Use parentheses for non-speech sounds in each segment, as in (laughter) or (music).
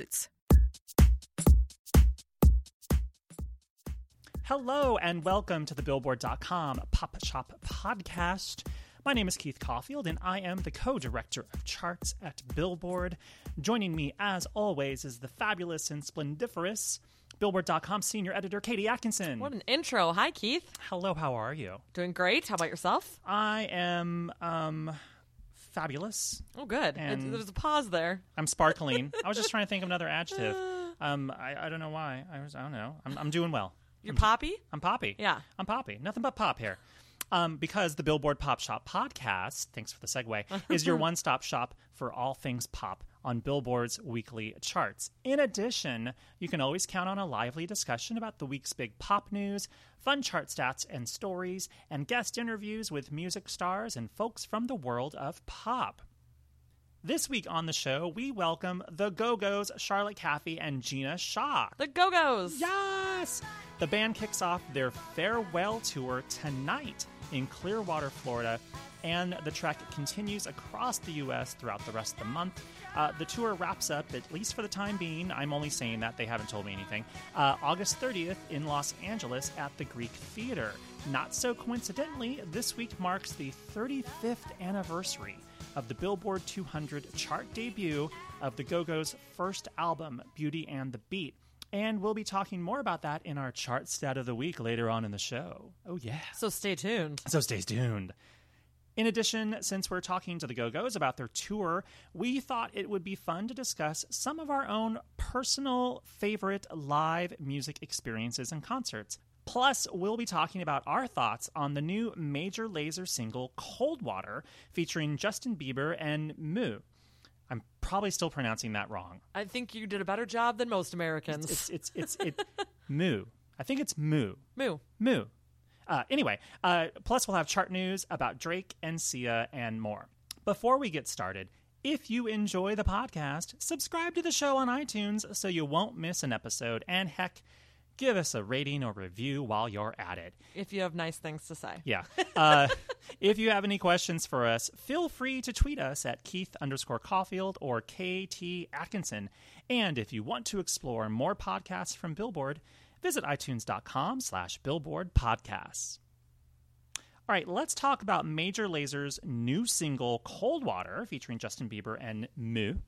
substitutes. Hello and welcome to the Billboard.com Pop Shop Podcast. My name is Keith Caulfield and I am the co director of charts at Billboard. Joining me, as always, is the fabulous and splendiferous Billboard.com senior editor Katie Atkinson. What an intro. Hi, Keith. Hello, how are you? Doing great. How about yourself? I am um fabulous. Oh, good. And- It's- there's a pause there. I'm sparkling. I was just trying to think of another adjective. (laughs) Um, I, I don't know why. I was I don't know. I'm, I'm doing well. You're poppy? I'm Poppy. Yeah. I'm Poppy. Nothing but pop here. Um, because the Billboard Pop Shop podcast, thanks for the segue, (laughs) is your one stop shop for all things pop on Billboard's weekly charts. In addition, you can always count on a lively discussion about the week's big pop news, fun chart stats and stories, and guest interviews with music stars and folks from the world of pop. This week on the show, we welcome the Go Go's Charlotte Caffey and Gina Schock. The Go Go's. Yes! The band kicks off their farewell tour tonight in Clearwater, Florida, and the trek continues across the U.S. throughout the rest of the month. Uh, the tour wraps up, at least for the time being. I'm only saying that, they haven't told me anything. Uh, August 30th in Los Angeles at the Greek Theater. Not so coincidentally, this week marks the 35th anniversary of the Billboard 200 chart debut of the Go Go's first album, Beauty and the Beat. And we'll be talking more about that in our chart stat of the week later on in the show. Oh, yeah. So stay tuned. So stay tuned. In addition, since we're talking to the Go Go's about their tour, we thought it would be fun to discuss some of our own personal favorite live music experiences and concerts. Plus, we'll be talking about our thoughts on the new Major Lazer single Cold Water featuring Justin Bieber and MØ. I'm probably still pronouncing that wrong. I think you did a better job than most Americans. It's it's it's it (laughs) MØ. I think it's MØ. MØ. MØ. Uh, anyway, uh, plus we'll have chart news about Drake and Sia and more. Before we get started, if you enjoy the podcast, subscribe to the show on iTunes so you won't miss an episode. And heck, give us a rating or review while you're at it. If you have nice things to say. Yeah. Uh, (laughs) if you have any questions for us, feel free to tweet us at Keith underscore Caulfield or KT Atkinson. And if you want to explore more podcasts from Billboard, visit itunes.com slash billboard podcasts. All right, let's talk about Major Lazer's new single, Cold Water, featuring Justin Bieber and MØ.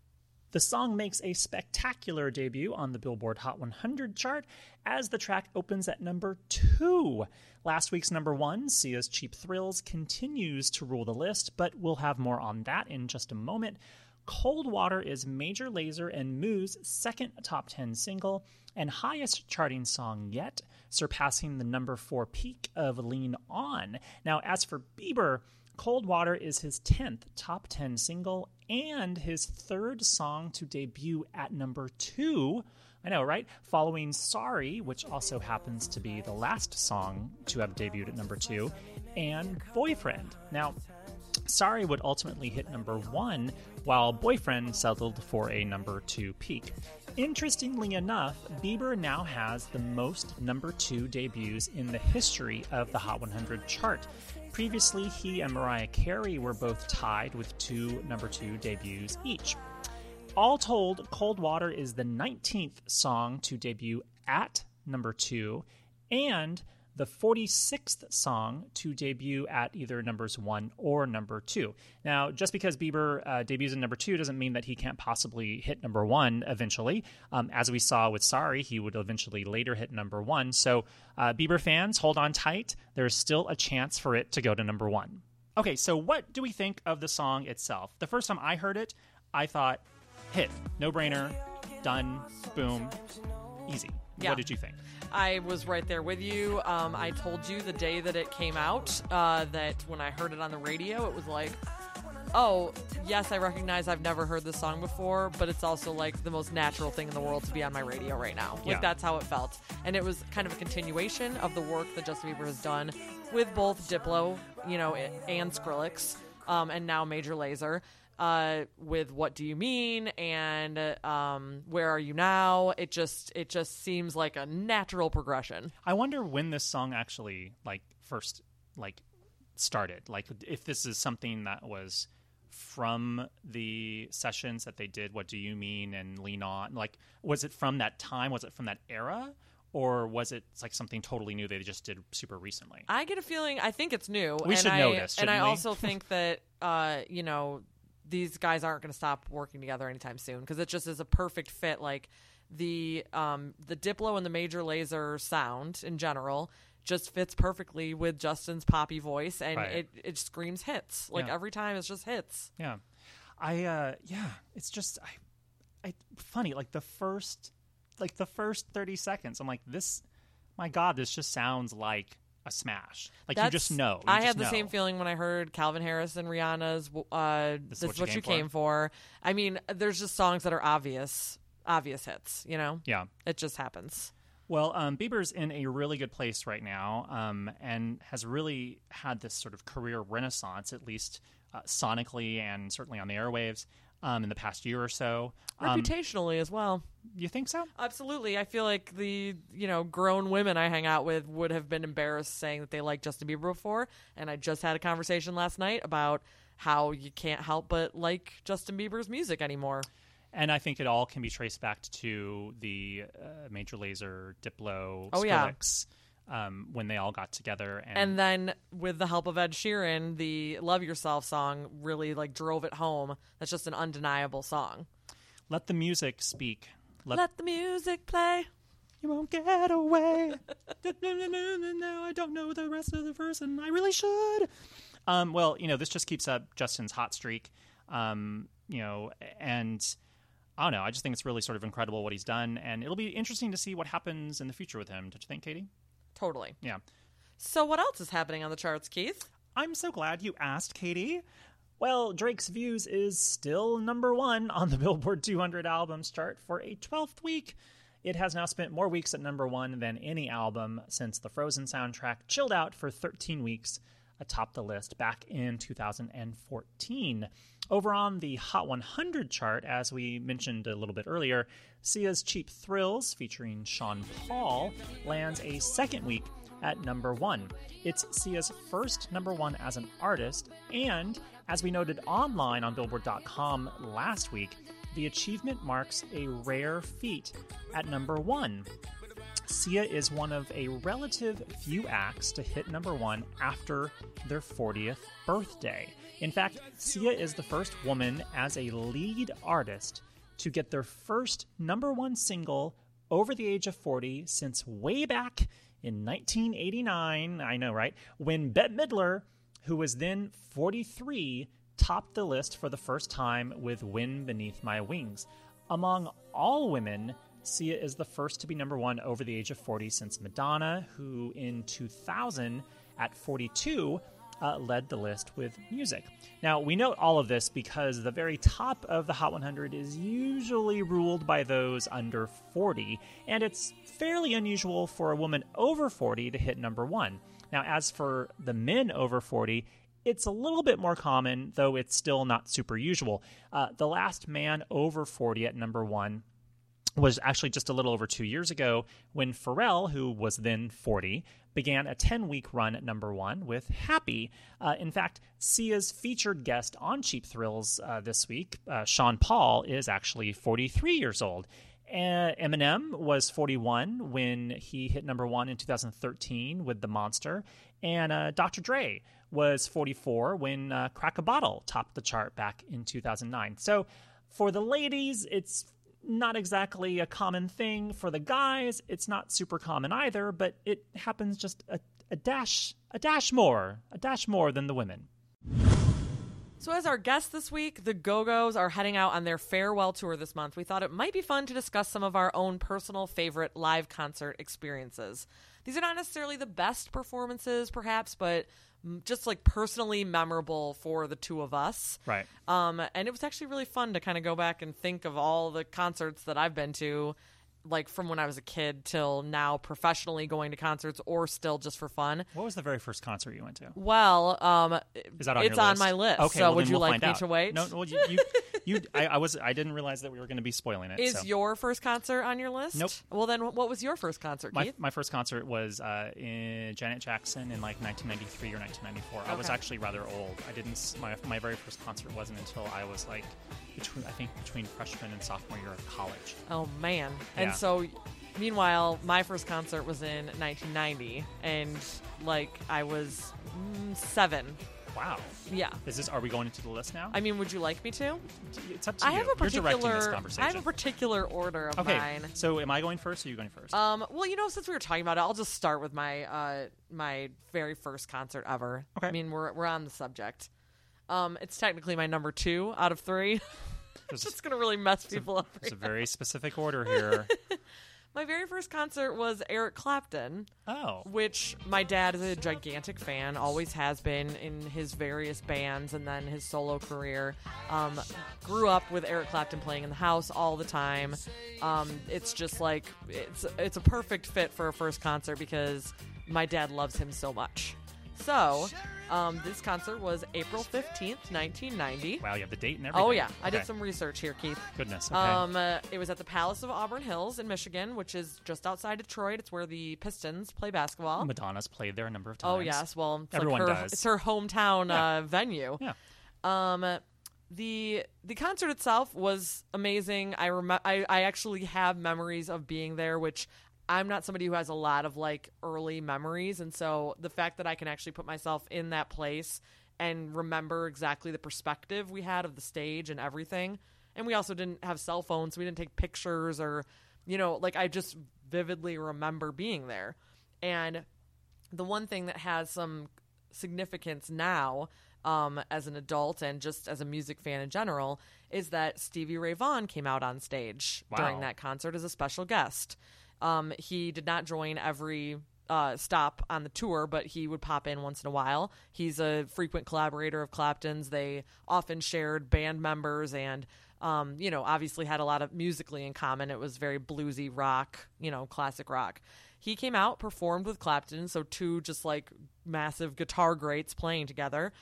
The song makes a spectacular debut on the Billboard Hot 100 chart as the track opens at number two. Last week's number one, Sia's Cheap Thrills, continues to rule the list, but we'll have more on that in just a moment. Cold Water is Major Lazer and MØ's second top 10 single and highest charting song yet, surpassing the number four peak of Lean On. Now, as for Bieber, Cold Water is his 10th top 10 single and his third song to debut at number two. I know, right? Following Sorry, which also happens to be the last song to have debuted at number two, and Boyfriend. Now, Sorry would ultimately hit number one, while Boyfriend settled for a number two peak. Interestingly enough, Bieber now has the most number two debuts in the history of the Hot 100 chart. Previously, he and Mariah Carey were both tied with two number two debuts each. All told, Cold Water is the 19th song to debut at number two and the 46th song to debut at either numbers one or number two. Now, just because Bieber uh, debuts in number two doesn't mean that he can't possibly hit number one eventually. Um, as we saw with Sorry, he would eventually later hit number one. So, uh, Bieber fans, hold on tight. There's still a chance for it to go to number one. Okay, so what do we think of the song itself? The first time I heard it, I thought, hit, no brainer, done, boom, easy. Yeah. What did you think? I was right there with you. Um, I told you the day that it came out uh, that when I heard it on the radio, it was like, oh, yes, I recognize I've never heard this song before, but it's also like the most natural thing in the world to be on my radio right now. Like Yeah. that's how it felt. And it was kind of a continuation of the work that Justin Bieber has done with both Diplo, you know, and Skrillex, um, and now Major Lazer. Uh, with what do you mean and um, where are you now? It just it just seems like a natural progression. I wonder when this song actually like first like started. Like if this is something that was from the sessions that they did what do you mean and lean on like was it from that time was it from that era or was it like something totally new they just did super recently I get a feeling. I think it's new. We and should I, know this, and I we? also think (laughs) that uh, you know these guys aren't going to stop working together anytime soon because it just is a perfect fit. Like the um, the Diplo and the Major Lazer sound in general just fits perfectly with Justin's poppy voice, and Right. it it screams hits. Like Yeah. every time, it's just hits. Yeah, I uh yeah, it's just I, I funny like the first like the first thirty seconds. I'm like this, my God, this just sounds like a smash. Like you just know. You I just had the know. same feeling when I heard Calvin Harris and Rihanna's uh, "This, is what, you came, for? for. I mean, there's just songs that are obvious, obvious hits. You know, Yeah. it just happens. Well, um, Bieber's in a really good place right now, um, and has really had this sort of career renaissance, at least uh, sonically and certainly on the airwaves, um, in the past year or so. Um, Reputationally as well. You think so? Absolutely. I feel like the, you know, grown women I hang out with would have been embarrassed saying that they liked Justin Bieber before. And I just had a conversation last night about how you can't help but like Justin Bieber's music anymore. And I think it all can be traced back to the uh, Major Lazer, Diplo, Oh, yeah. Um, when they all got together. And, And then with the help of Ed Sheeran, the Love Yourself song really like drove it home. That's just an undeniable song. let the music speak. Let, Let the music play. you won't get away. (laughs) now I don't know the rest of the verse, and I really should. Um, well, you know, this just keeps up Justin's hot streak. Um, you know, and I don't know. I just think it's really sort of incredible what he's done, and it'll be interesting to see what happens in the future with him. Don't you think, Katie? Totally. Yeah. So what else is happening on the charts, Keith? I'm so glad you asked, Katie. Well, Drake's Views is still number one on the Billboard 200 albums chart for a 12th week. It has now spent more weeks at number one than any album since the Frozen soundtrack chilled out for 13 weeks atop the list back in 2014. Over on the Hot 100 chart, as we mentioned a little bit earlier, Sia's Cheap Thrills, featuring Sean Paul, lands a second week at number one. It's Sia's first number one as an artist, and as we noted online on Billboard.com last week, the achievement marks a rare feat at number one. Sia is one of a relative few acts to hit number one after their 40th birthday. In fact, Sia is the first woman as a lead artist to get their first number one single over the age of 40 since way back in 1989. I know, right? When Bette Midler, who was then 43, topped the list for the first time with Wind Beneath My Wings. Among all women, Sia is the first to be number one over the age of 40 since Madonna, who in 2000, at 42, uh, led the list with music. Now, we note all of this because the very top of the Hot 100 is usually ruled by those under 40, and it's fairly unusual for a woman over 40 to hit number one. Now, as for the men over 40, it's a little bit more common, though it's still not super usual. Uh, the last man over 40 at number one was actually just a little over two years ago when Pharrell, who was then 40, began a 10 week run at number one with Happy. Uh, in fact, Sia's featured guest on Cheap Thrills uh, this week, uh, Sean Paul, is actually 43 years old. Eminem was 41 when he hit number one in 2013 with The Monster. And uh, Dr. Dre was 44 when uh, Crack a Bottle topped the chart back in 2009. So for the ladies, it's not exactly a common thing. For the guys, it's not super common either, but it happens just a, a dash a dash more, a dash more than the women. So, as our guest this week, the Go Go's are heading out on their farewell tour this month. We thought it might be fun to discuss some of our own personal favorite live concert experiences. These are not necessarily the best performances, perhaps, but just like personally memorable for the two of us. Right. Um, and it was actually really fun to kind of go back and think of all the concerts that I've been to, like from when I was a kid till now, professionally going to concerts or still just for fun. What was the very first concert you went to? Well, um, Is that on it's on my list. Okay, so well, would you we'll like me out. to wait? No, well, you, you, you I, I was, I didn't realize that we were going to be spoiling it. Is so. your first concert on your list? Nope. Well, then what was your first concert, my, my first concert was uh, in Janet Jackson in like 1993 or 1994. I was actually rather old. I didn't. My my very first concert wasn't until I was like between I think between freshman and sophomore year of college. Oh man! And So, meanwhile, my first concert was in 1990, and like I was mm, seven. Wow. Yeah. Is this? Are we going into the list now? I mean, would you like me to? it's up to I you. have a You're directing this particular. conversation. I have a particular order of okay. mine. So am I going first? or are you going first? Um, well, you know, since we were talking about it, I'll just start with my uh, my very first concert ever. Okay. I mean, we're we're on the subject. Um, it's technically my number two out of three. (laughs) There's- just gonna really mess people up. It's a very specific order here. (laughs) My very first concert was Eric Clapton, Oh. which my dad is a gigantic fan, always has been in his various bands and then his solo career. Um, grew up with Eric Clapton playing in the house all the time. Um, it's just like it's it's a perfect fit for a first concert because my dad loves him so much. So, um, this concert was April fifteenth, nineteen ninety. Wow, you have the date and everything. Oh yeah, I did some research here, Keith. Goodness. Okay. Um, uh, it was at the Palace of Auburn Hills in Michigan, which is just outside Detroit. It's where the Pistons play basketball. Madonna's played there a number of times. Oh yes, well, it's Everyone like her, does. It's her hometown Yeah. uh, venue. Yeah. Um, the the concert itself was amazing. I rem- I, I actually have memories of being there, which I'm not somebody who has a lot of like early memories, and so the fact that I can actually put myself in that place and remember exactly the perspective we had of the stage and everything. And we also didn't have cell phones, so we didn't take pictures or, you know, like I just vividly remember being there. And the one thing that has some significance now um, as an adult and just as a music fan in general is that Stevie Ray Vaughan came out on stage Wow. during that concert as a special guest. Um, he did not join every uh, stop on the tour, but he would pop in once in a while. He's a frequent collaborator of Clapton's. They often shared band members and, um, you know, obviously had a lot of musically in common. It was very bluesy rock, you know, classic rock. He came out, performed with Clapton, so two just like massive guitar greats playing together.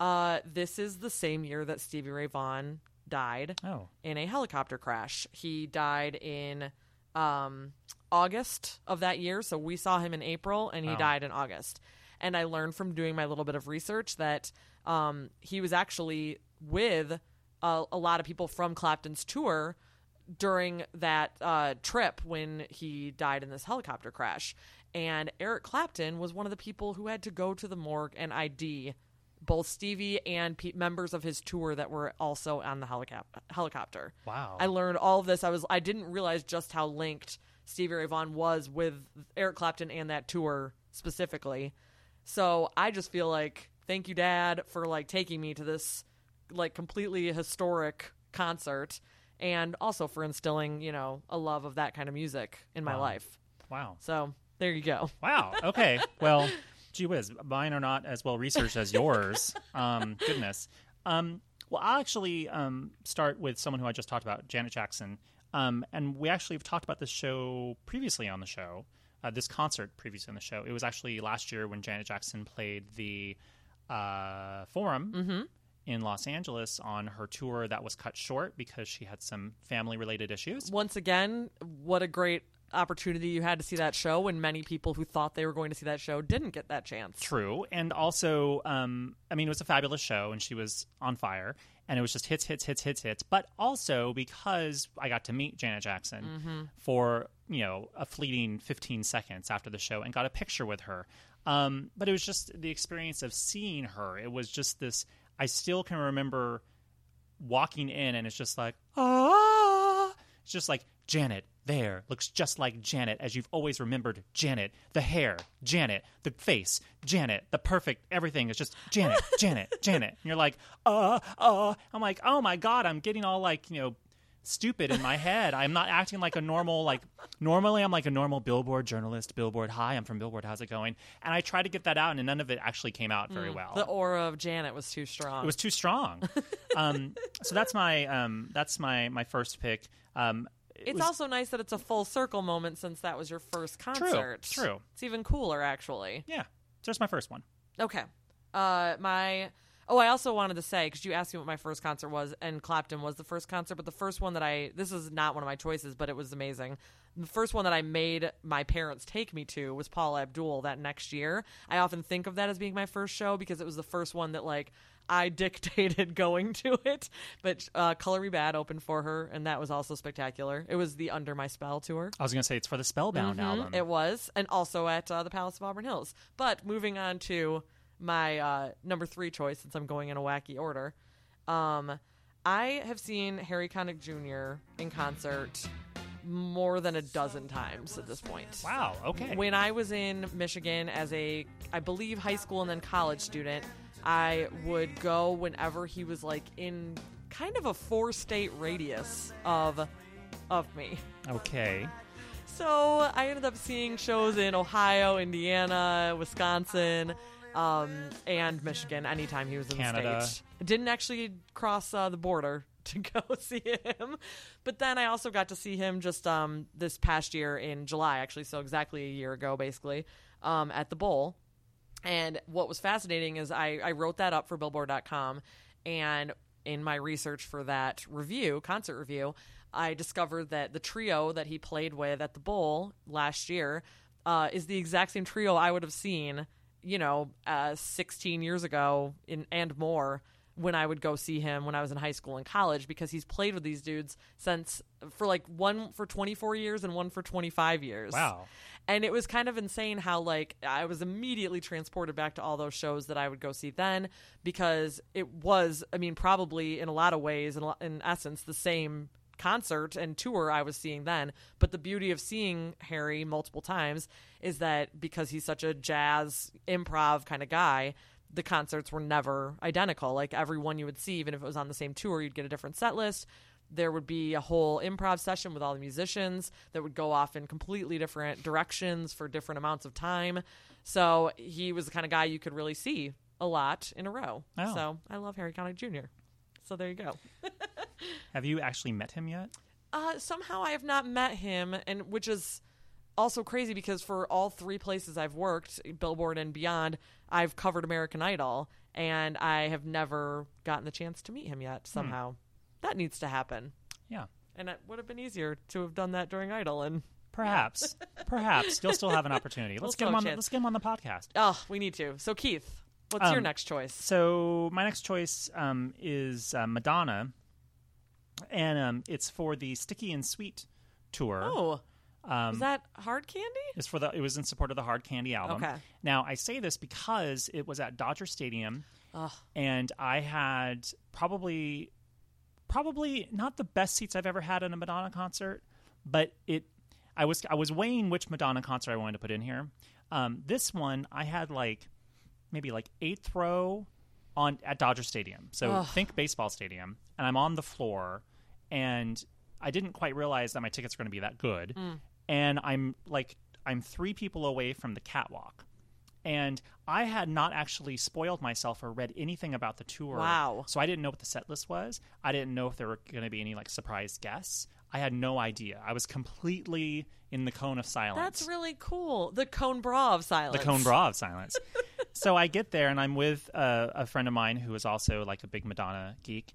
Uh, this is the same year that Stevie Ray Vaughan died Oh. in a helicopter crash. He died in um, August of that year. So we saw him in April and he Wow. died in August. And I learned from doing my little bit of research that um, he was actually with a, a lot of people from Clapton's tour during that uh, trip when he died in this helicopter crash. And Eric Clapton was one of the people who had to go to the morgue and ID both Stevie and pe- members of his tour that were also on the helicop- helicopter. Wow. I learned all of this. I was I didn't realize just how linked Stevie Ray Vaughan was with Eric Clapton and that tour specifically. So I just feel like thank you, Dad, for like taking me to this like completely historic concert, and also for instilling you know a love of that kind of music in my Wow. life. Wow. So there you go. Wow. Okay. (laughs) Well, gee whiz, mine are not as well researched as yours. Um, goodness. Um, well, I'll actually um, start with someone who I just talked about, Janet Jackson. Um, and we actually have talked about this show previously on the show, uh, this concert previously on the show. It was actually last year when Janet Jackson played the uh, Forum in Los Angeles on her tour that was cut short because she had some family related issues. Once again, what a great opportunity you had to see that show when many people who thought they were going to see that show didn't get that chance. True, and also, um, I mean, it was a fabulous show, and she was on fire, and it was just hits, hits, hits, hits, hits. But also because I got to meet Janet Jackson for you know a fleeting fifteen seconds after the show, and got a picture with her. Um, but it was just the experience of seeing her. It was just this. I still can remember walking in, and it's just like ah, It's just like Janet there looks just like Janet as you've always remembered Janet. The hair, Janet. The face, Janet. The perfect everything is just Janet, (laughs) Janet, Janet. And you're like, uh, uh. I'm like, oh my god, I'm getting all like you know stupid in my head. I'm not acting like a normal like normally I'm like a normal Billboard journalist. Billboard, hi, I'm from Billboard. How's it going? And I tried to get that out, and none of it actually came out very well. The aura of Janet was too strong. it was too strong. (laughs) um, so that's my um, that's my my first pick. Um, it it's was- also nice that it's a full circle moment since that was your first concert. true. It's even cooler, actually. yeah. So that's my first one. Okay. Uh, my. Oh, I also wanted to say because you asked me what my first concert was, and Clapton was the first concert, but the first one that I this is not one of my choices, but it was amazing. The first one that I made my parents take me to was Paula Abdul that next year. I often think of that as being my first show because it was the first one that like I dictated (laughs) going to it. But uh, Color Me Badd opened for her, and that was also spectacular. It was the Under My Spell tour. I was gonna say it's for the Spellbound album. Mm-hmm. It was, and also at uh, the Palace of Auburn Hills. But moving on to my uh, number three choice, since I'm going in a wacky order, um, I have seen Harry Connick Jr. in concert more than a dozen times at this point. wow. Okay. When I was in Michigan as a, I believe, high school and then college student, I would go whenever he was like in kind of a four state radius of of me. okay. So I ended up seeing shows in Ohio, Indiana, Wisconsin, um, and Michigan anytime he was in Canada. the state. Didn't actually cross uh, the border (laughs) to go (laughs) see him, but then I also got to see him just um, this past year in July, actually, so exactly a year ago, basically, um, at the Bowl. And what was fascinating is I, I wrote that up for Billboard.com, and in my research for that review, concert review, I discovered that the trio that he played with at the Bowl last year uh, is the exact same trio I would have seen, you know, uh, 16 years ago in, and more when I would go see him when I was in high school and college because he's played with these dudes since for like one for 24 years and one for 25 years. Wow. And it was kind of insane how like I was immediately transported back to all those shows that I would go see then because it was I mean probably in a lot of ways in, in essence the same concert and tour I was seeing then but the beauty of seeing Harry multiple times is that because he's such a jazz improv kind of guy the concerts were never identical like every one you would see even if it was on the same tour you'd get a different set list there would be a whole improv session with all the musicians that would go off in completely different directions for different amounts of time. So he was the kind of guy you could really see a lot in a row. Oh. So I love Harry Connick Jr. So there you go. (laughs) Have you actually met him yet? Uh, somehow I have not met him, and which is also crazy because for all three places I've worked, Billboard and beyond, I've covered American Idol, and I have never gotten the chance to meet him yet. Somehow, that needs to happen, Yeah. and it would have been easier to have done that during Idol. And (laughs) Perhaps. Perhaps. You'll still have an opportunity. (laughs) Let's still get him on let's get him on the podcast. oh, we need to. So Keith, what's your Um, next choice? So my next choice um, is uh, Madonna, and um, it's for the Sticky and Sweet tour. Oh, um, is that hard candy? It's for the. It was in support of the Hard Candy album. Okay. Now I say this because it was at Dodger Stadium, Ugh. and I had probably, probably not the best seats I've ever had in a Madonna concert, but it. I was I was weighing which Madonna concert I wanted to put in here. Um, this one I had like maybe like eighth row on at Dodger Stadium. So Ugh. think baseball stadium, and I'm on the floor, and I didn't quite realize that my tickets were going to be that good, and I'm like I'm three people away from the catwalk. And I had not actually spoiled myself or read anything about the tour. Wow. So I didn't know what the set list was. I didn't know if there were going to be any like surprise guests. I had no idea. I was completely in the cone of silence That's really cool. The cone bra of silence. the cone bra of silence. (laughs) so I get there and I'm with uh, a friend of mine who is also like a big Madonna geek,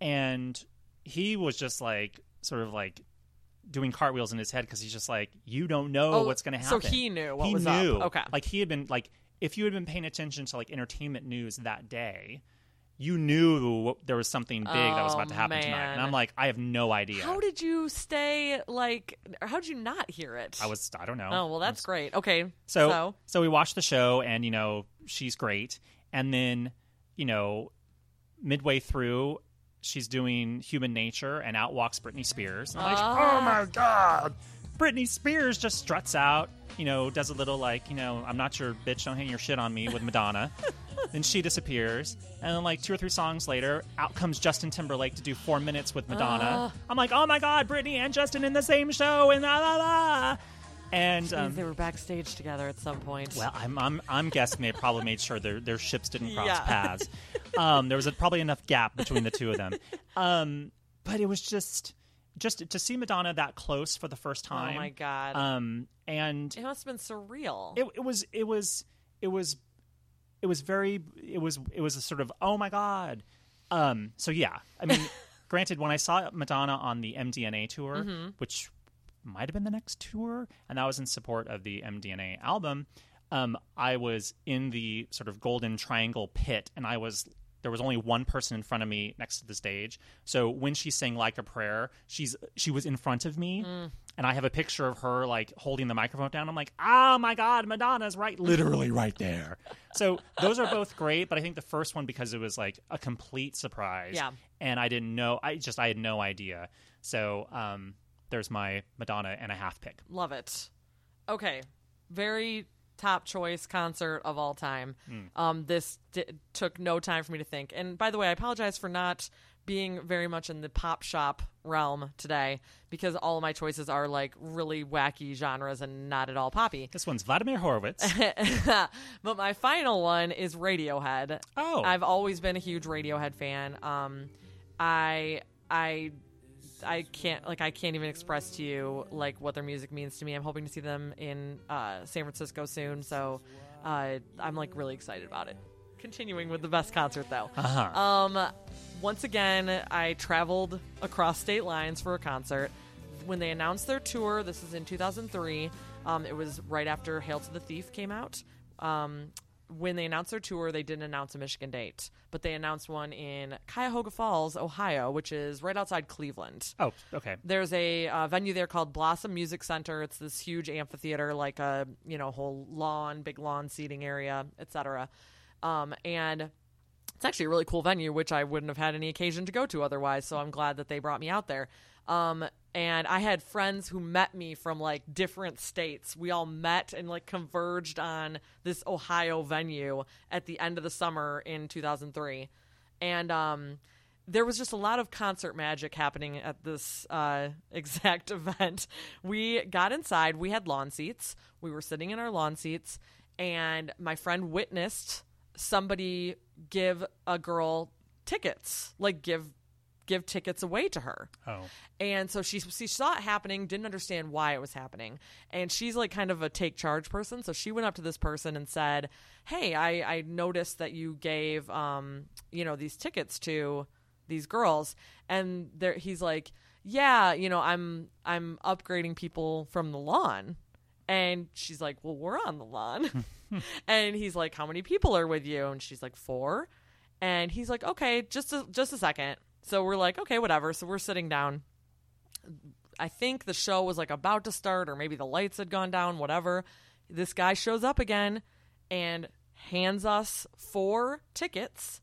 and he was just like sort of like doing cartwheels in his head because he's just like, you don't know Oh, what's going to happen. so he knew what he was up. knew. Okay. like he had been like if you had been paying attention to like entertainment news that day. You knew there was something big that was about to Oh, happen tonight, and. I'm like, I have no idea. How did you stay like? How did you not hear it? I was, I don't know. Oh well, that's great. Okay, So, so so we watched the show, and you know she's great. And then, you know, midway through, she's doing Human Nature, and out walks Britney Spears. And I'm like, ah. oh my god! Britney Spears just struts out, you know, does a little like, you know, I'm not your bitch, don't hang your shit on me with Madonna. (laughs) then she disappears, and then like two or three songs later, out comes Justin Timberlake to do four minutes with Madonna. Ah. I'm like, oh my god, Britney and Justin in the same show, and la la la. And um, they were backstage together at some point. well, I'm I'm I'm guessing they probably made sure their their ships didn't cross Yeah. paths. Um, there was a, probably enough gap between the two of them. Um, but it was just just to see Madonna that close for the first time. oh my god, Um, and it must have been surreal. it, it was it was it was it was very it was it was a sort of oh my god um so yeah i mean (laughs) granted when i saw madonna on the mdna tour Mm-hmm. which might have been the next tour and that was in support of the mdna album. Um i was in the sort of golden triangle pit and i was there was only one person in front of me next to the stage. So when she sang like a prayer she's she was in front of me and i have a picture of her like holding the microphone down. I'm like oh my god madonna's right literally right there. So those are both great but i think the first one because it was like a complete surprise Yeah. and i didn't know i just i had no idea. So um there's my madonna and a half pick Love it. Okay, very top choice concert of all time. Um, this di- took no time for me to think. And by the way, I apologize for not being very much in the pop shop realm today because all of my choices are like really wacky genres and not at all poppy. this one's vladimir horowitz (laughs) but my final one is Radiohead. Oh. I've always been a huge Radiohead fan. Um, I I I can't like I can't even express to you like what their music means to me. I'm hoping to see them in uh, San Francisco soon, so uh, I'm like really excited about it. Continuing with the best concert though. uh-huh. Um, once again, I traveled across state lines for a concert. When they announced their tour, this is in 2003. Um, it was right after "Hail to the Thief" came out. Um, when they announced their tour, they didn't announce a Michigan date, but they announced one in Cuyahoga Falls, Ohio, which is right outside Cleveland. oh okay There's a uh, venue there called Blossom Music Center. It's this huge amphitheater, like a you know whole lawn, big lawn seating area, etc. Um, and it's actually a really cool venue, which I wouldn't have had any occasion to go to otherwise. So I'm glad that they brought me out there. Um, and I had friends who met me from like different states. We all met and like converged on this Ohio venue at the end of the summer in 2003. And um, there was just a lot of concert magic happening at this uh, (laughs) exact event. We got inside, we had lawn seats, we were sitting in our lawn seats, and my friend witnessed somebody give a girl tickets, like give give tickets away to her. oh And so she she saw it happening, didn't understand why it was happening, and she's like kind of a take charge person. So she went up to this person and said, "Hey, I I noticed that you gave um you know these tickets to these girls," and there he's like, "Yeah, you know I'm I'm upgrading people from the lawn." And she's like, "Well, we're on the lawn." (laughs) and he's like, "How many people are with you?" And she's like, four. And he's like, "Okay, just a, just a second. So we're like, "Okay, whatever." So we're sitting down. I think the show was like about to start, or maybe the lights had gone down, whatever. This guy shows up again and hands us four tickets.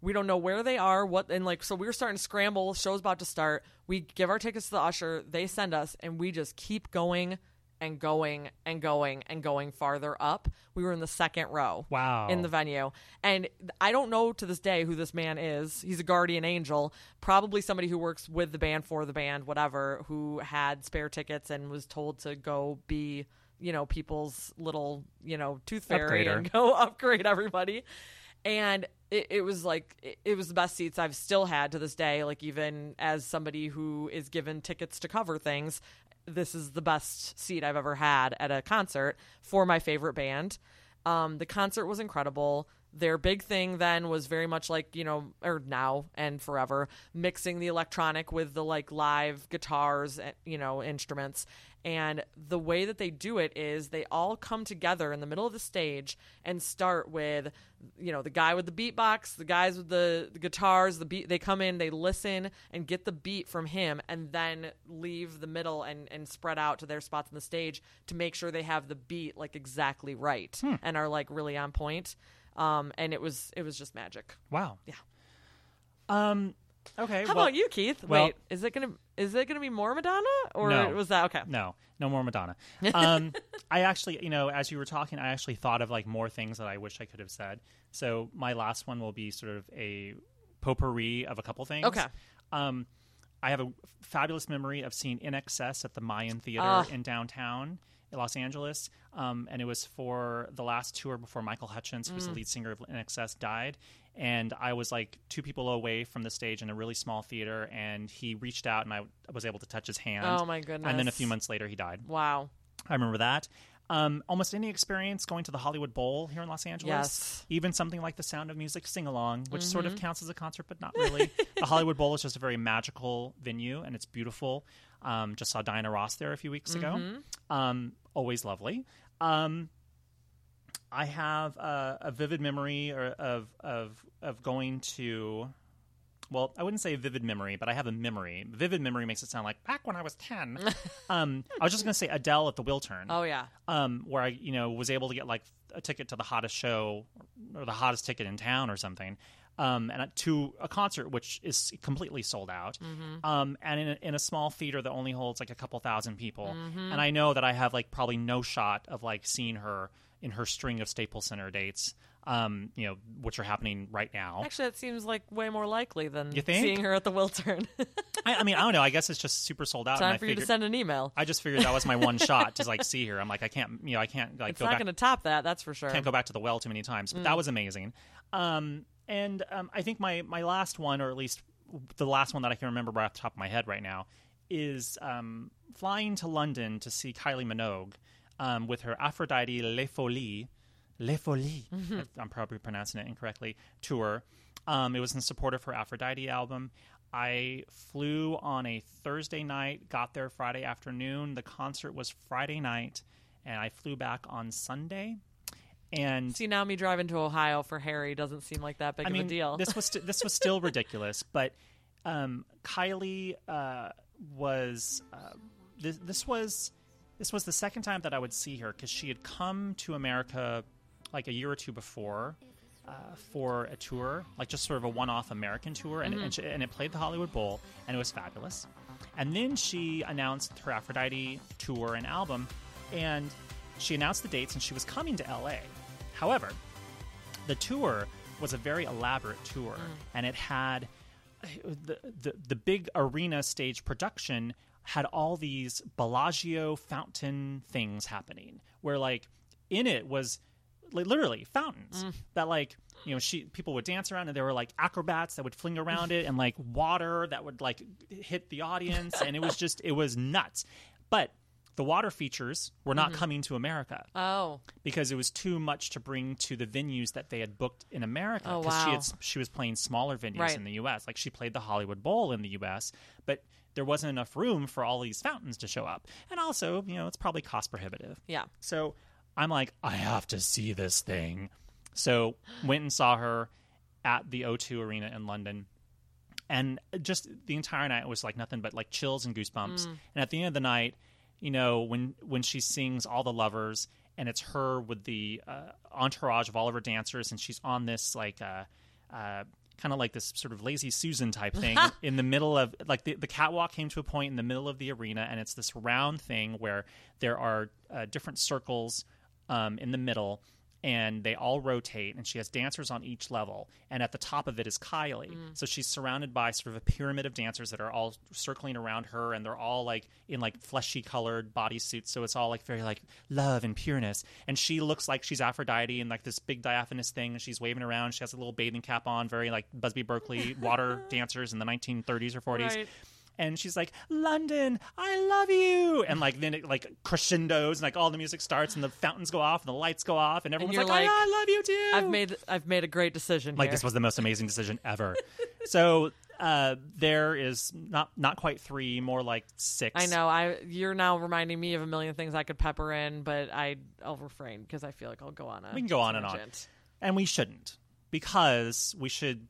We don't know where they are, what, and like, so we're starting to scramble. Show's about to start. We give our tickets to the usher, they send us, and we just keep going and going and going and going farther up. We were in the second row Wow. in the venue. And I don't know to this day who this man is. He's a guardian angel, probably somebody who works with the band for the band, whatever, who had spare tickets and was told to go be, you know, people's little, you know, tooth fairy Upgrader. and go (laughs) upgrade everybody. And it, it was like it, it was the best seats I've still had to this day. Like even as somebody who is given tickets to cover things, this is the best seat I've ever had at a concert for my favorite band. Um, the concert was incredible. Their big thing then was very much like, you know, or now and forever, mixing the electronic with the like live guitars, and, you know, instruments. And the way that they do it is they all come together in the middle of the stage and start with, you know, the guy with the beatbox, the guys with the, the guitars, the beat. They come in, they listen and get the beat from him, and then leave the middle and and spread out to their spots on the stage to make sure they have the beat like exactly right hmm. and are like really on point. Um, and it was it was just magic. Wow. Yeah. Um, Okay. How well, about you, Keith? well- Wait, is it gonna is it gonna be more Madonna or No. was that okay? No, no more Madonna. (laughs) Um, I actually, you know, as you were talking, I actually thought of like more things that I wish I could have said. So my last one will be sort of a potpourri of a couple things. Okay. Um, I have a fabulous memory of seeing INXS at the Mayan Theater Ah. in downtown Los Angeles, um, and it was for the last tour before Michael Hutchence, who was Mm. the lead singer of Excess, died. And I was like two people away from the stage in a really small theater, and he reached out, and I was able to touch his hand. Oh my goodness! And then a few months later, he died. Wow. I remember that. Um, almost any experience going to the Hollywood Bowl here in Los Angeles, Yes. Mm-hmm. even something like the Sound of Music sing along, which sort of counts as a concert, but not really. the Hollywood Bowl is just a very magical venue, and it's beautiful. Um, just saw Diana Ross there a few weeks ago. Mm-hmm. Um, always lovely. Um, I have a, a vivid memory or, of of of going to. Well, I wouldn't say vivid memory, but I have a memory. Vivid memory makes it sound like back when I was ten. (laughs) um, I was just going to say Adele at the Wiltern Oh yeah. um, where I, you know, was able to get like a ticket to the hottest show or the hottest ticket in town or something, um, and to a concert which is completely sold out, um, and in a, in a small theater that only holds like a couple thousand people, and I know that I have like probably no shot of like seeing her in her string of Staples Center dates, um, you know, which are happening right now. Actually, that seems like way more likely than You think? seeing her at the Wiltern. (laughs) I, I mean, I don't know. I guess it's just super sold out. Time I for you to send an email. I just figured that was my one (laughs) shot to like see her. I'm like, I can't, you know, I can't like It's go not going to top that, that's for sure. can't go back to the well too many times. But that was amazing. Um, and um, I think my my last one, or at least the last one that I can remember right off the top of my head right now, is um, flying to London to see Kylie Minogue um, with her Aphrodite Les Folies, Les Folies. I'm probably pronouncing it incorrectly. Tour. Um, it was in support of her Aphrodite album. I flew on a Thursday night, got there Friday afternoon. The concert was Friday night, and I flew back on Sunday. And See, now me driving to Ohio for Harry doesn't seem like that big I of a deal. this was st- this was still ridiculous, (laughs) but um, Kylie uh, was uh, this, this was this was the second time that I would see her because she had come to America like a year or two before uh, for a tour, like just sort of a one-off American tour, and, and, she, and it played the Hollywood Bowl, and it was fabulous. And then she announced her Aphrodite tour and album, and she announced the dates, and she was coming to LA. However, the tour was a very elaborate tour, and it had the, the the big arena stage production had all these Bellagio fountain things happening, where like in it was li- literally fountains mm. that like you know she people would dance around and there were like acrobats that would fling around it and like water that would like hit the audience and it was just it was nuts but the water features were not mm-hmm. coming to America oh, because it was too much to bring to the venues that they had booked in America. Oh, Because she wow. had she was playing smaller venues Right. in the U.S. Like she played the Hollywood Bowl in the U.S., but there wasn't enough room for all these fountains to show up. And also, you know, it's probably cost prohibitive. yeah. So I'm like, I have to see this thing. So went and saw her at the O2 Arena in London. And just the entire night was like nothing but like chills and goosebumps. And at the end of the night, you know, when when she sings all the lovers and it's her with the uh, entourage of all of her dancers and she's on this like uh, uh, kind of like this sort of lazy Susan type thing (laughs) in the middle of like the, the catwalk came to a point in the middle of the arena and it's this round thing where there are uh, different circles um, in the middle and they all rotate and she has dancers on each level and at the top of it is kylie. So she's surrounded by sort of a pyramid of dancers that are all circling around her and they're all like in like fleshy colored bodysuits so it's all like very like love and pureness. And she looks like she's aphrodite in like this big diaphanous thing and she's waving around. She has a little bathing cap on very like busby berkeley water (laughs) dancers in the 1930s or 40s Right. And she's like london i love you and like then it like crescendos and like all the music starts and the fountains go off and the lights go off and everyone's you're like, like, "Oh, i love you too I've made I've made a great decision like here. this was the most amazing decision ever (laughs) so uh there is not not quite three more like six I know. I you're now reminding me of a million things I could pepper in, but I I'll refrain because I feel like I'll go on a We can go on and on. and we shouldn't because we should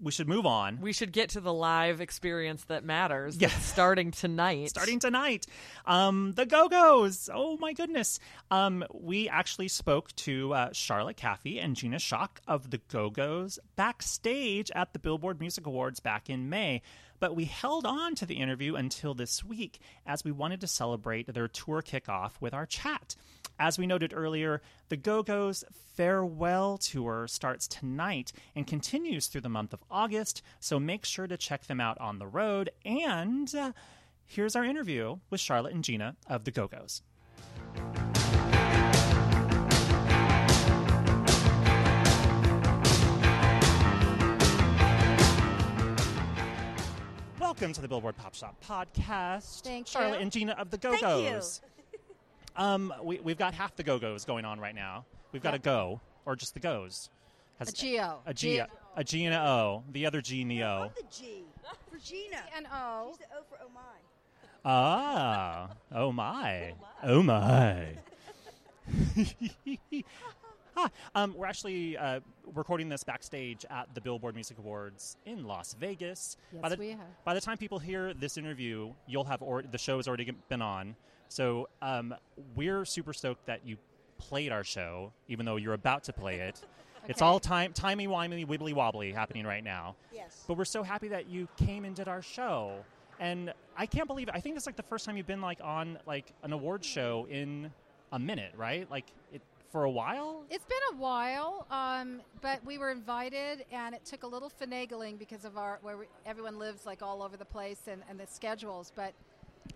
we should move on. We should get to the live experience that matters. Yeah. starting tonight. starting tonight. Um, the Go Go's. Oh my goodness. Um, we actually spoke to uh, Charlotte Caffey and Gina Schock of the Go Go's backstage at the Billboard Music Awards back in May. But we held on to the interview until this week as we wanted to celebrate their tour kickoff with our chat. As we noted earlier, the Go Go's farewell tour starts tonight and continues through the month of August, so make sure to check them out on the road. And uh, here's our interview with Charlotte and Gina of the Go Go's. Welcome to the Billboard Pop Shop podcast. Thank you. Charlotte you. and Gina of the Go Go's. Um, we, we've got half the Go Go's going on right now. We've got a Go, or just the Go's. Has A G-O. A G, a G and a O. The other G and the O. love the G for Gina. and O. She's the O for oh my. Ah, oh my, oh my. (laughs) (laughs) Um, we're actually uh, recording this backstage at the Billboard Music Awards in Las Vegas. Yes, by the, we have. By the time people hear this interview, you'll have or- the show has already been on. So um, we're super stoked that you played our show, even though you're about to play it. (laughs) It's all time, timey wimey, wibbly wobbly happening right now. Yes. But we're so happy that you came and did our show. And I can't believe it. I think it's like the first time you've been like on like an award show in a minute, right? Like it for a while. It's been a while, um, but we were invited, and it took a little finagling because of our where we, everyone lives like all over the place and, and the schedules. But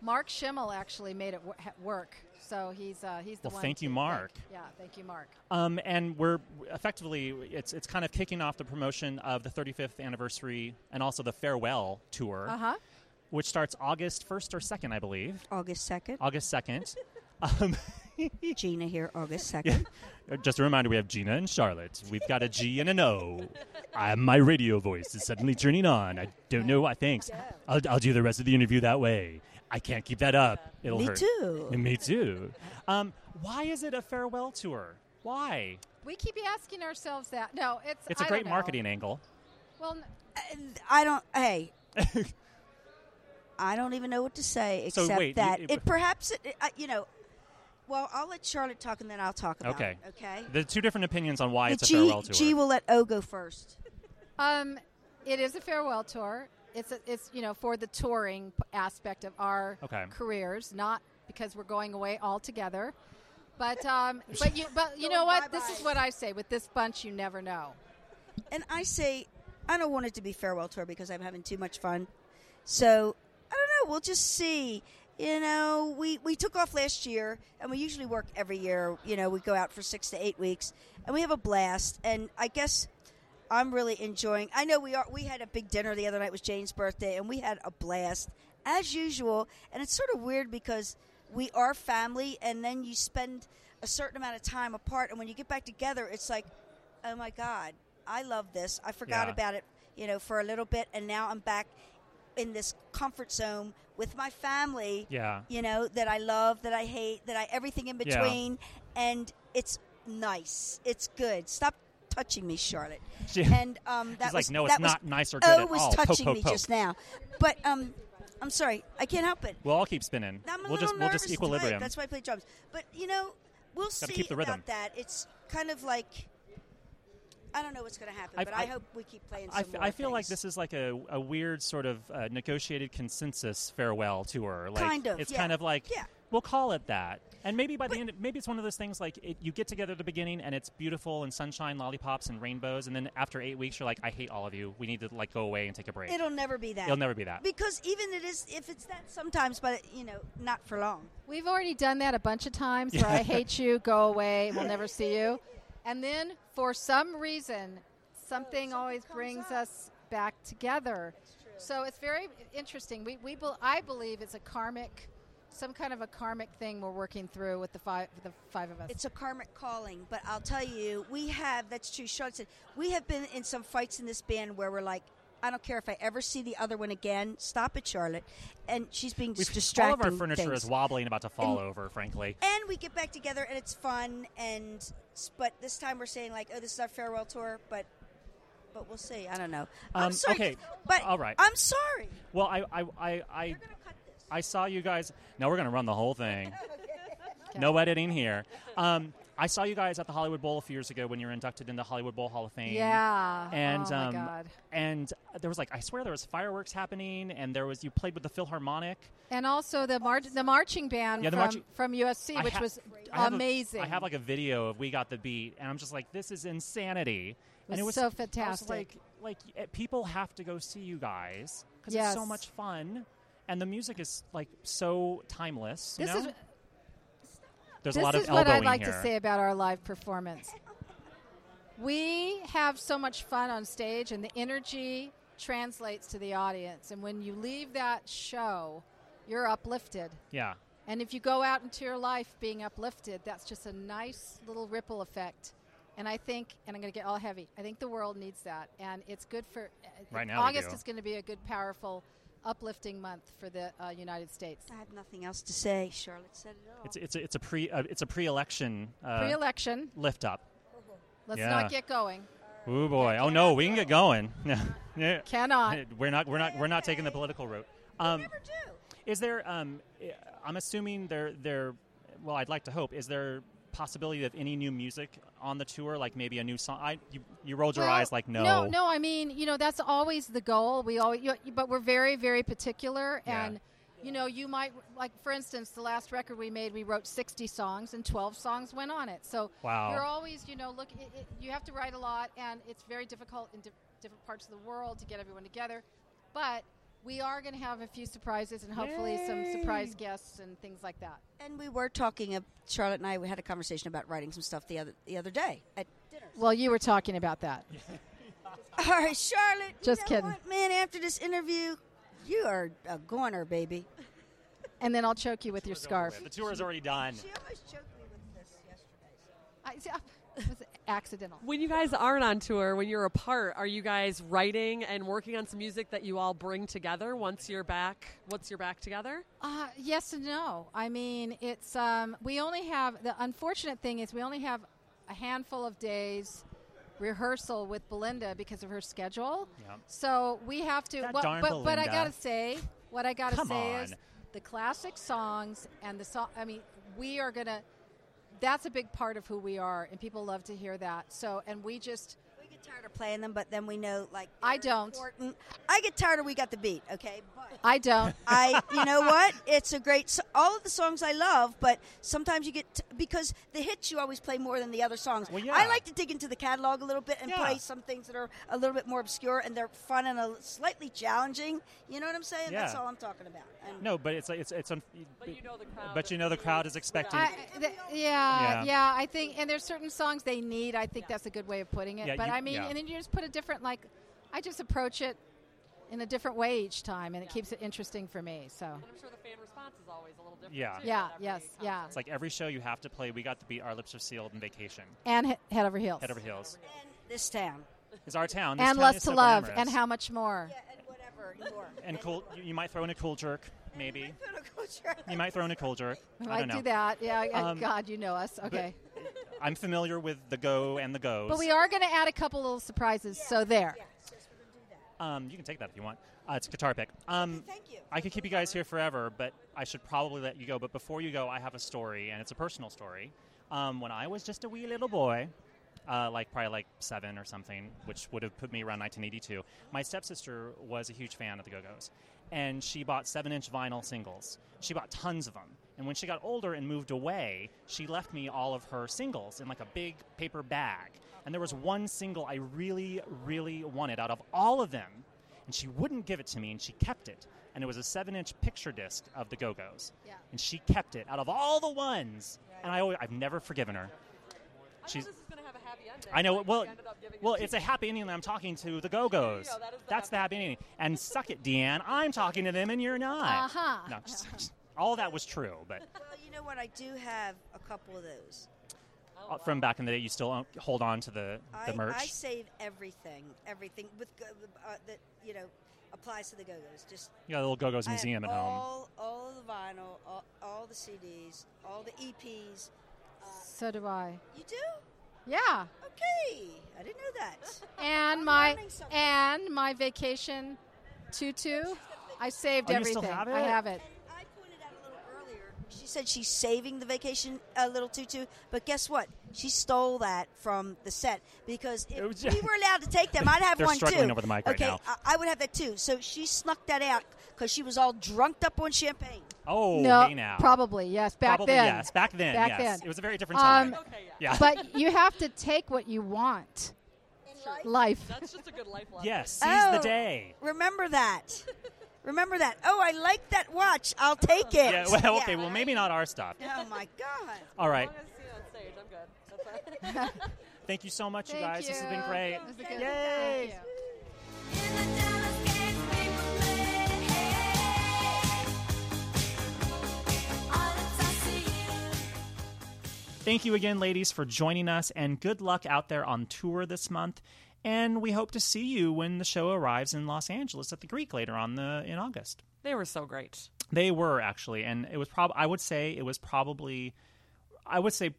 Mark Schimmel actually made it wo- work, so he's uh, he's the Well, one. thank you, to Mark. Yeah, thank you, Mark. Um, and we're effectively it's it's kind of kicking off the promotion of the 35th anniversary and also the farewell tour, Uh huh. which starts August 1st or 2nd, I believe. August 2nd. August 2nd. (laughs) um, Gina here, August 2nd. (laughs) Yeah. Just a reminder, we have Gina and Charlotte. We've got a G and an O. I, my radio voice is suddenly turning on. I don't know why. Thanks. I'll, I'll do the rest of the interview that way. I can't keep that up. It'll Me hurt. too. And me too. Um, why is it a farewell tour? Why? We keep asking ourselves that. No, it's It's a I great marketing angle. Well, n- I don't, hey. (laughs) I don't even know what to say So except wait, that it- it, perhaps, it, uh, you know, well, I'll let Charlotte talk and then I'll talk about Okay. it, okay? There are two different opinions on why The it's a G, farewell tour. G will let O go first. Um, it is a farewell tour. It's a, it's you know for the touring p- aspect of our Okay. careers, not because we're going away altogether. But um, (laughs) but you but you know Going what? This is what I say. With this bunch, you never know. And I say, I don't want it to be farewell tour because I'm having too much fun. So I don't know. We'll just see. You know, we we took off last year, and we usually work every year. You know, we go out for six to eight weeks, and we have a blast. And I guess I'm really enjoying. I know we are. We had a big dinner the other night. It was Jane's birthday, and we had a blast as usual. And it's sort of weird because we are family, and then you spend a certain amount of time apart, and when you get back together, it's like, oh my god, I love this. I forgot Yeah. about it, you know, for a little bit, and now I'm back in this comfort zone with my family. Yeah. You know that I love, that I hate, that I everything in Yeah. between, and it's nice. It's good. Stop touching me, Charlotte. (laughs) She- and um, that He's like, "No, it's was- not nice or good Oh, at was all. Touching poke, me poke." just now, but um, I'm sorry, I can't help it. We'll all keep spinning. We'll just we'll just equilibrium. That's why I play drums. But you know, we'll Gotta see keep the rhythm. about that. It's kind of like I don't know what's going to happen, I- but I, I- hope we keep playing. I, Some f- more I feel like this is like a, a weird sort of uh, negotiated consensus farewell tour. Like Kind of, it's yeah. kind of like Yeah. we'll call it that. And maybe by the end, maybe it's one of those things like it, you get together at the beginning and it's beautiful and sunshine, lollipops, and rainbows, and then after eight weeks you're like, I hate all of you. We need to like go away and take a break. It'll never be that. It'll never be that. because even it is if it's that sometimes, but you know, not for long. We've already done that a bunch of times. Where I hate you, go away, we'll never see you, and then for some reason, something always brings us back together. So it's very interesting. We we bel I believe it's a karmic, some kind of a karmic thing we're working through with the five the five of us. It's a karmic calling, but I'll tell you, we have. That's true. Charlotte said we have been in some fights in this band where we're like. I don't care if I ever see the other one again. Stop it, Charlotte. And she's being We've- all of our furniture things. is wobbling, about to fall And- over. Frankly, and we get back together and it's fun and but this time we're saying like oh this is our farewell tour but but we'll see. I don't know. I'm Um, sorry, okay, but all right. I'm sorry. Well, I, I, I, I, You're gonna cut this. I saw you guys. No, we're going to run the whole thing. (laughs) No editing here. Um, I saw you guys at the Hollywood Bowl a few years ago when you were inducted into the Hollywood Bowl Hall of Fame. Yeah. And oh my um, God. and there was like I swear there was fireworks happening, and there was you played with the Philharmonic. And also the mar- the marching band Yeah, the from, from USC, I which ha- was I amazing. I have like a video of We Got the Beat, and I'm just like, this is insanity. and it was so I was fantastic. like, like eh, people have to go see you guys because Yes. it's so much fun, and the music is like so timeless. you this know? is There's this a lot of is what I'd like here. to say about our live performance. We have so much fun on stage, and the energy translates to the audience. And when you leave that show, you're uplifted. Yeah. And if you go out into your life being uplifted, that's just a nice little ripple effect. And I think, and I'm going to get all heavy, I think the world needs that. And it's good for. Uh, right now August is going to be a good, powerful, uplifting month for the uh, United States. I have nothing else to say. Charlotte said it all. It's it's a, it's a pre uh, it's a pre-election uh, Pre election, lift up. let's yeah. not get going. Oh boy! Oh no, we can get going. (laughs) yeah. Cannot. We're not we're not we're not taking the political route. Um, Never do. Is there? Um, I- I'm assuming there. There. Well, I'd like to hope. Is there possibility of any new music on the tour? Like maybe a new song? I you, you rolled your Well, eyes like no. No, no. I mean, you know, that's always the goal. We always, you, but we're very, very particular. Yeah. And you know, you might like, for instance, the last record we made, we wrote 60 songs, and 12 songs went on it. So Wow. you're always, you know, look, it, it, you have to write a lot, and it's very difficult in di- different parts of the world to get everyone together. But we are going to have a few surprises, and hopefully some surprise guests and things like that. And we were talking. Of, Charlotte and I we had a conversation about writing some stuff the other the other day at dinner. Well, you were talking about that. (laughs) All right, Charlotte. you Just know kidding. what, man. After this interview, you are a goner, baby. (laughs) And then I'll choke you with your scarf. The tour is already done. She almost choked me with this yesterday. I, see, it (laughs) was accidental. When you guys aren't on tour, when you're apart, are you guys writing and working on some music that you all bring together once you're back? Once you're back together? Uh, yes and no. I mean, it's um, we only have the unfortunate thing is we only have a handful of days rehearsal with Belinda because of her schedule. Yep. So we have to. That what- darn but but I gotta say, what I gotta Come say is the classic songs and the song. I mean, we are gonna. That's a big part of who we are, and people love to hear that. So, and we just. We get tired of playing them, but then we know like I don't. Important. I get tired of we got the beat. Okay, but (laughs) I don't. I, you know (laughs) what? It's a great. So- all of the songs I love, but sometimes you get t- because the hits you always play more than the other songs. Well, yeah. I like to dig into the catalog a little bit and Yeah. play some things that are a little bit more obscure and they're fun and a, slightly challenging. You know what I'm saying? That's all I'm talking about. And No, but it's like it's it's. Un- But you know the crowd. But you know the crowd is expecting. I, th- yeah, Yeah. yeah, I think, and there's certain songs they need. I think that's a good way of putting it. Yeah, but you- I mean, yeah. and then you just put a different, like, I just approach it in a different way each time, and it keeps it interesting for me. So, And I'm sure the fan response is always a little different. Yeah. too yeah, at every yes, yeah, It's like every show you have to play. We got to beat. Our lips are sealed and vacation. and he- head over heels, Head over heels and this town. is our town. This and town lust to so love, glamorous. and how much more? Yeah, and whatever. more. And cool. You, you might throw in a cool jerk, maybe. You might throw in a cool jerk. (laughs) We I might don't know. do that. Yeah, Um, God, you know us. Okay, I'm familiar with the go and the goes. but we are going to add a couple little surprises. So there. Um, you can take that if you want. Uh, it's a guitar pick. Um, Thank you. I could keep you guys here forever, but I should probably let you go. But before you go, I have a story, and it's a personal story. Um, when I was just a wee little boy, uh, like probably like seven or something, which would have put me around 1982, my stepsister was a huge fan of the Go Go's, and she bought seven-inch vinyl singles. She bought tons of them. And when she got older and moved away, she left me all of her singles in like a big paper bag. And there was one single I really, really wanted out of all of them and she wouldn't give it to me, and she kept it. And it was a seven-inch picture disc of the Go Go's, Yeah. and she kept it out of all the ones. And I, always, I've never forgiven her. I She's- know this is going to have a happy ending. I know. but Well, you ended up giving it well, it's a happy ending that I'm talking to the Go Go's. That is the the happy happy ending. And suck it, Deanne. I'm talking to them, and you're not. Uh-huh. No, just, just- (laughs) all that was true, but (laughs) Well, you know what? I do have a couple of those. uh, from back in the day, you still uh, hold on to the the I, merch. I save everything, everything with uh, that you know applies to the Go-Go's. Just you got a little Go Go's museum at home. all, all the vinyl, all, all the CDs, all the EPs. So do I. You do? Yeah. Okay, I didn't know that. (laughs) And my learning something. and my vacation tutu. I saved Oh, you still everything. have I have it. I pointed out a little earlier. She said she's saving the vacation a little tutu, but guess what? She stole that from the set because if was- we were allowed to take them, I'd have (laughs) They're one struggling too. over the mic right okay, now. I, I would have that too. So she snuck that out because she was all drunked up on champagne. Oh, no, hey now. probably yes. Back Probably then, yes. Back then, Back yes. then. It was a very different time. Um, Okay, yeah. yeah. but you have to take what you want. Life. That's just a good life lesson. yes. Seize Oh. the day. Remember that. (laughs) Remember that. Oh, I like that watch. I'll take it. Yeah. Well, Yeah. okay. Well, maybe not our stuff. Oh my God. All right. As long as I see it on stage, I'm good. That's all right. (laughs) Thank you so much, you Thank guys. This has been great. Good. Yay. Thank you. In the Dallas Gang Paper Alex, I see you. Thank you again, ladies, for joining us, and good luck out there on tour this month. And we hope to see you when the show arrives in Los Angeles at the Greek later on the in August. They were so great. They were actually, and it was prob. I would say it was probably, I would say,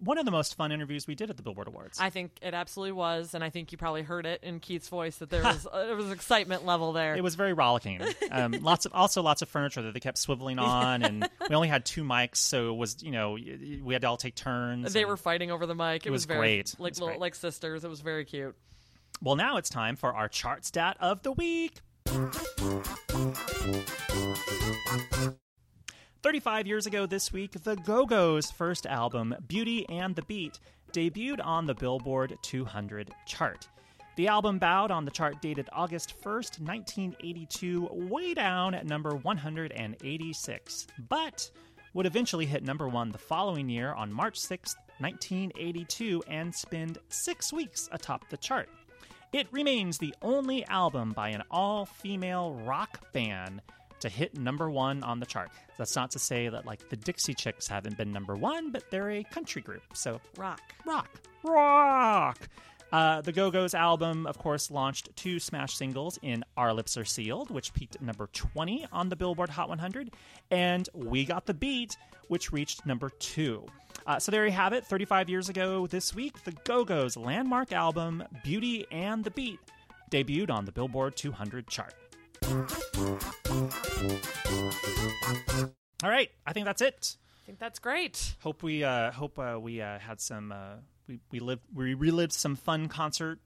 one of the most fun interviews we did at the Billboard Awards. I think it absolutely was, and I think you probably heard it in Keith's voice that there was uh, there was excitement level there. It was very rollicking. Um, (laughs) lots of also lots of furniture that they kept swiveling on, and we only had two mics, so it was you know we had to all take turns. they were fighting over the mic. It, was very, great. Like was little, great. like sisters. It was very cute. well. Now it's time for our chart stat of the week. 35 years ago this week, the Go Go's first album, Beauty and the Beat, debuted on the Billboard 200 chart. The album bowed on the chart dated August 1st, 1982, way down at number 186, but would eventually hit number one the following year on March 6th, 1982, and spend six weeks atop the chart. It remains the only album by an all female rock band to hit number one on the chart. That's not to say that, like, the Dixie Chicks haven't been number one, but they're a country group, so Rock. rock. Rock! Uh, the Go Go's album, of course, launched two smash singles in Our Lips Are Sealed, which peaked at number 20 on the Billboard Hot 100, and We Got the Beat, which reached number two. Uh, so there you have it. 35 years ago this week, the Go Go's landmark album, Beauty and the Beat, debuted on the Billboard 200 chart. All right, I think that's it. I think that's great. Hope we uh, hope uh, we uh, had some uh, we we lived we relived some fun concert.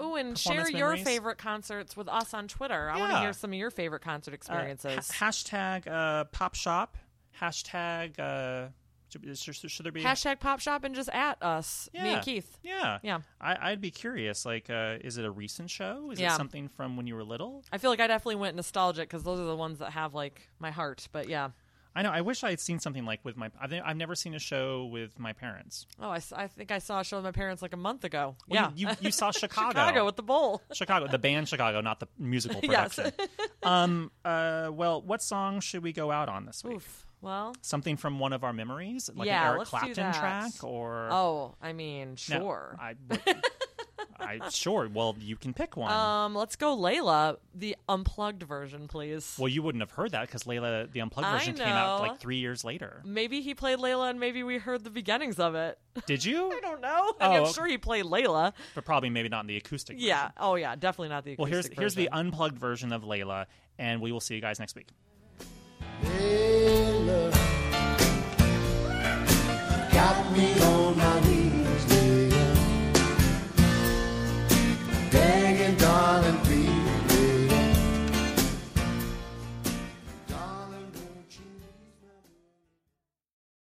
Oh, and share your memories? favorite concerts with us on Twitter. I want to hear some of your favorite concert Uh, experiences. ha- hashtag uh, pop shop. Hashtag uh, should, should, should there be Hashtag Pop Shop and just at us, me and Keith. Yeah, Yeah. I, I'd be curious. Like, uh, is it a recent show? Is Yeah. it something from when you were little? I feel like I definitely went nostalgic because those are the ones that have like my heart. But yeah. I know. I wish I had seen something like with my. I've, I've never seen a show with my parents. Oh, I think I saw a show with my parents like a month ago. Well, yeah. you, you, you saw (laughs) Chicago. Chicago with the bowl. Chicago, the band Chicago, not the musical (laughs) Yes. production. (laughs) um. Uh. Well, what song should we go out on this week? Oof. Well, Something from one of our memories, like Yeah, an Eric Clapton track, or oh, I mean, No, sure. I, I sure. Well, you can pick one. Um, let's go, Layla, the unplugged version, please. well, you wouldn't have heard that because Layla, the unplugged version, came out like three years later. Maybe he played Layla, and maybe we heard the beginnings of it. Did you? (laughs) I don't know. I mean, Oh, I'm sure he played Layla. but probably maybe not in the acoustic. Yeah. version. Oh, yeah. Definitely not the. Acoustic. Well, here's acoustic here's the unplugged version of Layla, and we will see you guys next week love got me on my knees.